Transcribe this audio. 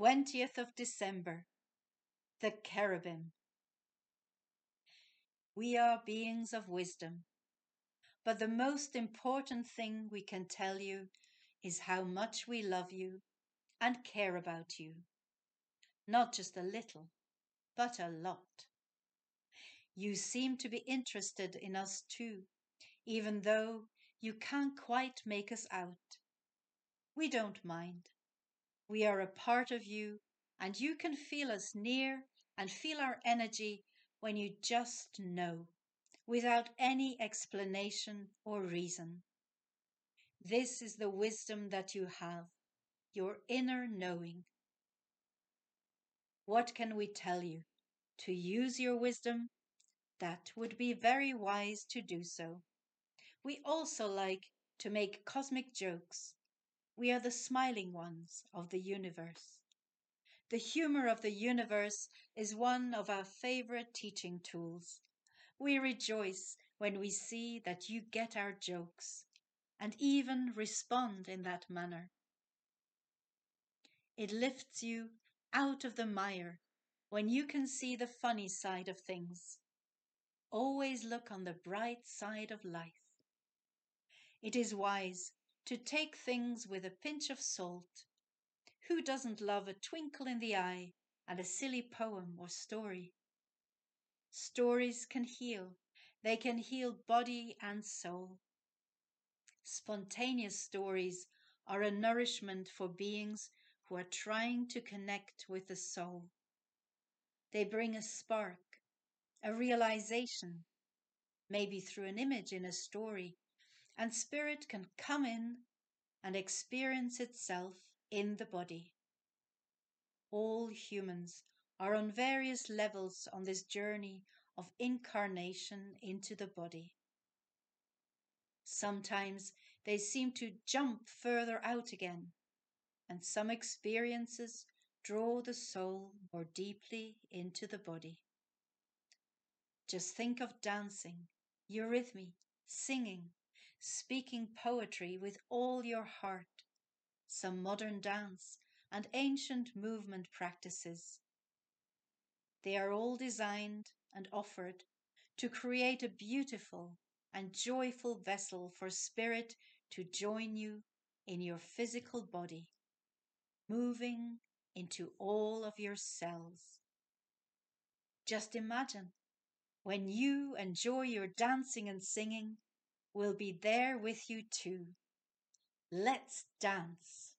20th of December, the Cherubim. We are beings of wisdom, but the most important thing we can tell you is how much we love you and care about you. Not just a little, but a lot. You seem to be interested in us too, even though you can't quite make us out. We don't mind. We are a part of you, and you can feel us near and feel our energy when you just know, without any explanation or reason. This is the wisdom that you have, your inner knowing. What can we tell you? To use your wisdom? That would be very wise to do so. We also like to make cosmic jokes. We are the smiling ones of the universe. The humor of the universe is one of our favorite teaching tools. We rejoice when we see that you get our jokes and even respond in that manner. It lifts you out of the mire when you can see the funny side of things. Always look on the bright side of life. It is wise to take things with a pinch of salt. Who doesn't love a twinkle in the eye and a silly poem or story? Stories can heal. They can heal body and soul. Spontaneous stories are a nourishment for beings who are trying to connect with the soul. They bring a spark, a realization, maybe through an image in a story, and spirit can come in and experience itself in the body. All humans are on various levels on this journey of incarnation into the body. Sometimes they seem to jump further out again, and some experiences draw the soul more deeply into the body. Just think of dancing, eurythmy, singing, speaking poetry with all your heart, some modern dance and ancient movement practices. They are all designed and offered to create a beautiful and joyful vessel for spirit to join you in your physical body, moving into all of your cells. Just imagine when you enjoy your dancing and singing, we'll be there with you too. Let's dance.